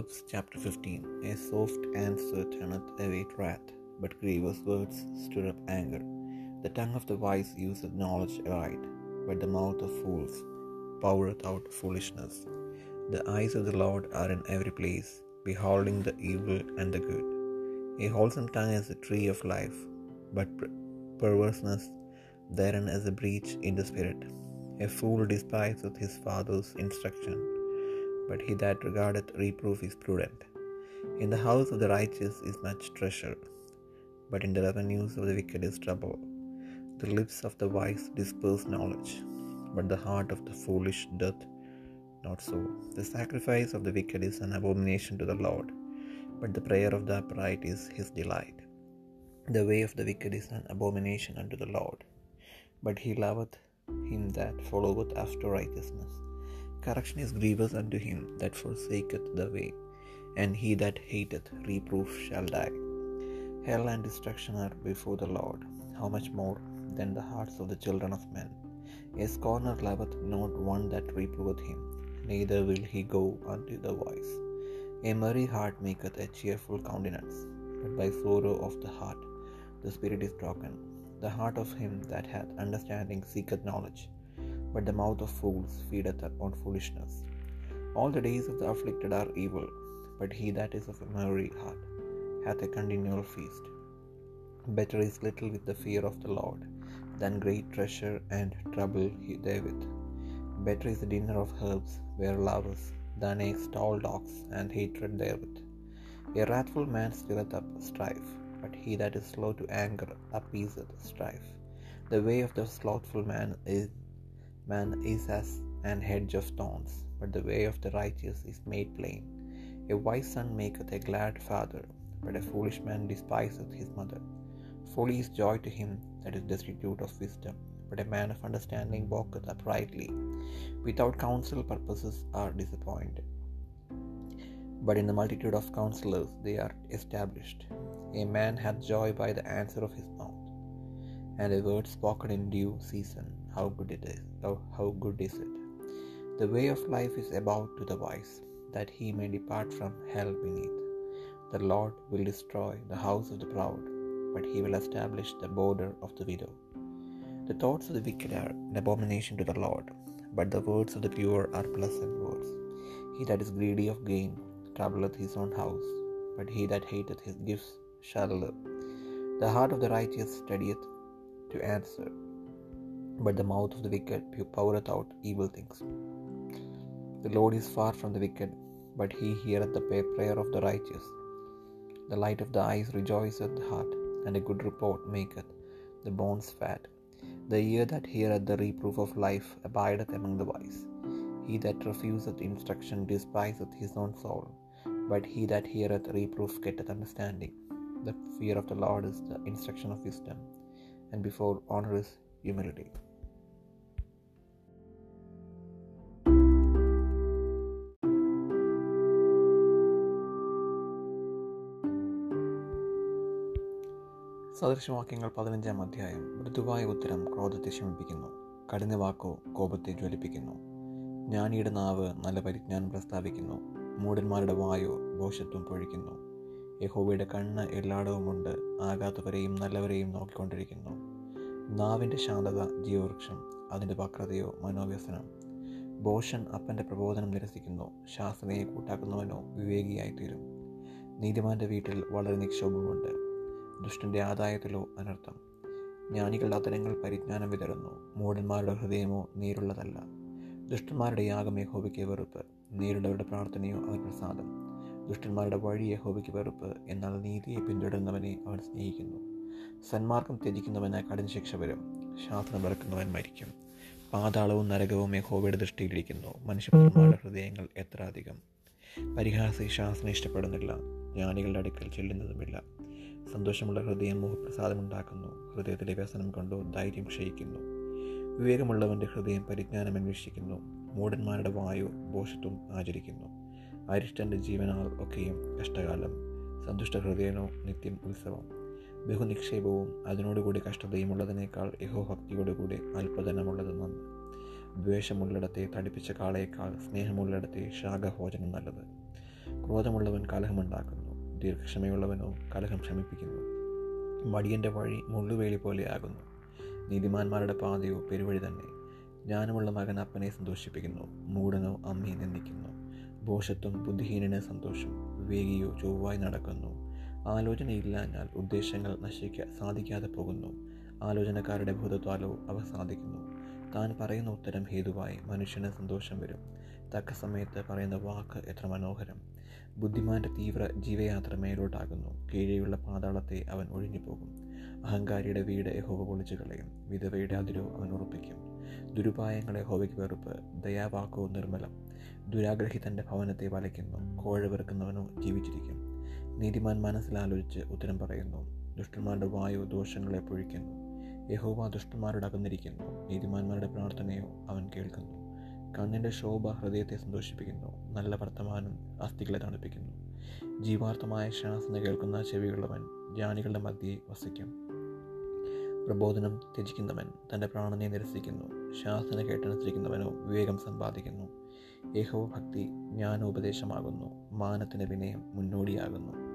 Proverbs chapter 15 A soft answer turneth away wrath, but grievous words stir up anger. The tongue of the wise useth knowledge aright, but the mouth of fools poureth out foolishness. The eyes of the Lord are in every place, beholding the evil and the good. A wholesome tongue is a tree of life, but perverseness therein is a breach in the spirit. A fool despiseth his father's instruction but he that regardeth reproof is prudent. In the house of the righteous is much treasure, but in the revenues of the wicked is trouble. The lips of the wise disperse knowledge, but the heart of the foolish doth not so. The sacrifice of the wicked is an abomination to the Lord, but the prayer of the upright is his delight. The way of the wicked is an abomination unto the Lord, but he loveth him that followeth after righteousness. Correction is grievous unto him that forsaketh the way, and he that hateth reproof shall die. Hell and destruction are before the Lord, how much more than the hearts of the children of men? A scorner loveth not one that reproveth him, neither will he go unto the wise. A merry heart maketh a cheerful countenance, but by sorrow of the heart the spirit is broken. The heart of him that hath understanding seeketh knowledge but the mouth of fools feedeth on foolishness. All the days of the afflicted are evil, but he that is of a merry heart hath a continual feast. Better is little with the fear of the Lord than great treasure and trouble therewith. Better is the dinner of herbs where lovers than a stalled ox and hatred therewith. A wrathful man stirreth up strife, but he that is slow to anger appeaseth strife. The way of the slothful man is man is as an hedge of thorns, but the way of the righteous is made plain. A wise son maketh a glad father, but a foolish man despiseth his mother. Folly is joy to him that is destitute of wisdom, but a man of understanding walketh uprightly. Without counsel purposes are disappointed, but in the multitude of counselors they are established. A man hath joy by the answer of his mouth, and a word spoken in due season how good it is how, how good is it? The way of life is about to the wise that he may depart from hell beneath. The lord will destroy the house of the proud but he will establish the border of the widow. The thoughts of the wicked are an abomination to the lord but the words of the pure are pleasant words. He that is greedy of gain troubleth his own house but he that hateth his gifts shall live. The heart of the righteous studieth to answer but the mouth of the wicked poureth out evil things. The Lord is far from the wicked, but he heareth the prayer of the righteous. The light of the eyes rejoiceth the heart, and a good report maketh the bones fat. The ear that heareth the reproof of life abideth among the wise. He that refuseth instruction despiseth his own soul, but he that heareth reproof getteth understanding. The fear of the Lord is the instruction of wisdom, and before honor is humility. സദൃശവാക്യങ്ങൾ പതിനഞ്ചാം അധ്യായം. മൃദുവായ ഉത്തരം ക്രോധത്തെ ശമിപ്പിക്കുന്നു. കഠിന വാക്കോ കോപത്തെ ജ്വലിപ്പിക്കുന്നു. ജ്ഞാനിയുടെ നാവ് നല്ല പരിജ്ഞാനം പ്രസ്താവിക്കുന്നു. മൂടന്മാരുടെ വായു ദോഷത്വം പൊഴിക്കുന്നു. യഹോവയുടെ കണ്ണ് എല്ലായിടവുമുണ്ട് ആകാത്തവരെയും നല്ലവരെയും നോക്കിക്കൊണ്ടിരിക്കുന്നു. നാവിന്റെ ശാന്തത ജീവവൃക്ഷം അതിന്റെ വക്രതയോ മനോവ്യസനം. ഭോഷൻ അപ്പന്റെ പ്രബോധനം നിരസിക്കുന്നു. ശാസ്ത്രയെ കൂട്ടാക്കുന്നവനോ വിവേകിയായിത്തീരും. നീതിമാന്റെ വീട്ടിൽ വളരെ നിക്ഷോഭമുണ്ട്. ദുഷ്ടന്റെ ആദായത്തിലോ അനർത്ഥം. ജ്ഞാനികളുടെ അതരങ്ങൾ പരിജ്ഞാനം വിതരുന്നു മൂടന്മാരുടെ ഹൃദയമോ നേരുള്ളതല്ല. ദുഷ്ടന്മാരുടെ യാഗം യഹോബയ്ക്ക് വെറുപ്പ്. നേരിടവരുടെ പ്രാർത്ഥനയോ അവൻ പ്രസാദം. ദുഷ്ടന്മാരുടെ വഴി യഹോബയ്ക്ക് വെറുപ്പ്. എന്നാൽ നീതിയെ പിന്തുടരുന്നവനെ അവൻ സ്നേഹിക്കുന്നു. സന്മാർഗം ത്യജിക്കുന്നവന് കഠിന ശിക്ഷ വരും. ശാസ്ത്രം വെറുക്കുന്നവൻ മരിക്കും. പാതാളവും നരകവും യഹോബയുടെ ദൃഷ്ടിയിലിരിക്കുന്നു. മനുഷ്യപുത്രന്മാരുടെ ഹൃദയങ്ങൾ എത്ര അധികം. പരിഹാസ ശാസ്ത്രം ഇഷ്ടപ്പെടുന്നില്ല. ജ്ഞാനികളുടെ അടുക്കൽ ചെല്ലുന്നതുമില്ല. സന്തോഷമുള്ള ഹൃദയം മോഹപ്രസാദമുണ്ടാക്കുന്നു ഹൃദയത്തിലെ വ്യസനം കൊണ്ടോ ധൈര്യം ക്ഷയിക്കുന്നു. വിവേകമുള്ളവന്റെ ഹൃദയം പരിജ്ഞാനം അന്വേഷിക്കുന്നു. മൂടന്മാരുടെ വായു ഭോഷത്വം ആചരിക്കുന്നു. അരിഷ്ടന്റെ ജീവനാൽ ഒക്കെയും കഷ്ടകാലം. സന്തുഷ്ട ഹൃദയനോ നിത്യം ഉത്സവം. ബഹുനിക്ഷേപവും അതിനോടുകൂടി കഷ്ടതയും ഉള്ളതിനേക്കാൾ യഹോഭക്തിയോടുകൂടി അല്പധനമുള്ളത് നന്ന് ദ്വേഷമുള്ളിടത്തെ തടിപ്പിച്ച കാളയേക്കാൾ സ്നേഹമുള്ളിടത്തെ ശാഖഭോജനം നല്ലത്. ക്രോധമുള്ളവൻ കലഹമുണ്ടാക്കുന്നു. ദീർഘക്ഷമയുള്ളവനോ കലഹം ക്ഷമിപ്പിക്കുന്നു. മടിയന്റെ വഴി മുള്ളുവേലി പോലെയാകുന്നു നീതിമാന്മാരുടെ പാതയോ പെരുവഴി തന്നെ. ജ്ഞാനമുള്ള മകൻ അപ്പനെ സന്തോഷിപ്പിക്കുന്നു. മൂടനോ അമ്മയെ നിന്ദിക്കുന്നു. ഭോഷത്വം ബുദ്ധിഹീനന് സന്തോഷം. വേഗിയോ ചൊവ്വായി നടക്കുന്നു. ആലോചനയില്ലാഞ്ഞാൽ ഉദ്ദേശങ്ങൾ നശിക്കാൻ സാധിക്കാതെ പോകുന്നു. ആലോചനക്കാരുടെ ഭൂതത്വാലോ അവ സാധിക്കുന്നു. താൻ പറയുന്ന ഉത്തരം ഹേതുവായി മനുഷ്യന് സന്തോഷം വരും. തക്ക സമയത്ത് പറയുന്ന വാക്ക് എത്ര മനോഹരം. ബുദ്ധിമാന്റെ തീവ്ര ജീവയാത്ര മേലോട്ടാകുന്നു. കീഴെയുള്ള പാതാളത്തെ അവൻ ഒഴിഞ്ഞുപോകും. അഹങ്കാരിയുടെ വീട് യഹോവ പൊളിച്ചു കളയും. വിധവയുടെ അതിരോ അവൻ ഉറപ്പിക്കും. ദുരുപായങ്ങളെ ഹോവയ്ക്ക് വെറുപ്പ്. ദയാവാക്കോ നിർമ്മലം. ദുരാഗ്രഹിതന്റെ ഭവനത്തെ വലയ്ക്കുന്നു. കോഴ വെറുക്കുന്നവനോ ജീവിച്ചിരിക്കും. നീതിമാൻ മനസ്സിലാലോചിച്ച് ഉത്തരം പറയുന്നു. ദുഷ്ടന്മാരുടെ വായു ദോഷങ്ങളെ പൊഴിക്കുന്നു. യഹോവ ദുഷ്ടന്മാരോട് അകന്നിരിക്കുന്നു. നീതിമാന്മാരുടെ പ്രാർത്ഥനയോ അവൻ കേൾക്കുന്നു. കണ്ണിന്റെ ശോഭ ഹൃദയത്തെ സന്തോഷിപ്പിക്കുന്നു. നല്ല വർത്തമാനം അസ്ഥികളെ തണുപ്പിക്കുന്നു. ജീവാർത്ഥമായ ശാസന കേൾക്കുന്ന ചെവിയുള്ളവൻ ജ്ഞാനികളുടെ മധ്യേ വസിക്കും. പ്രബോധനം ത്യജിക്കുന്നവൻ തന്റെ പ്രാണനെ നിരസിക്കുന്നു. ശാസന കേട്ടനുസരിക്കുന്നവനോ വിവേകം സമ്പാദിക്കുന്നു. യഹോവ ഭക്തി ജ്ഞാനോപദേശമാകുന്നു. മാനത്തിന് വിനയം മുന്നോടിയാകുന്നു.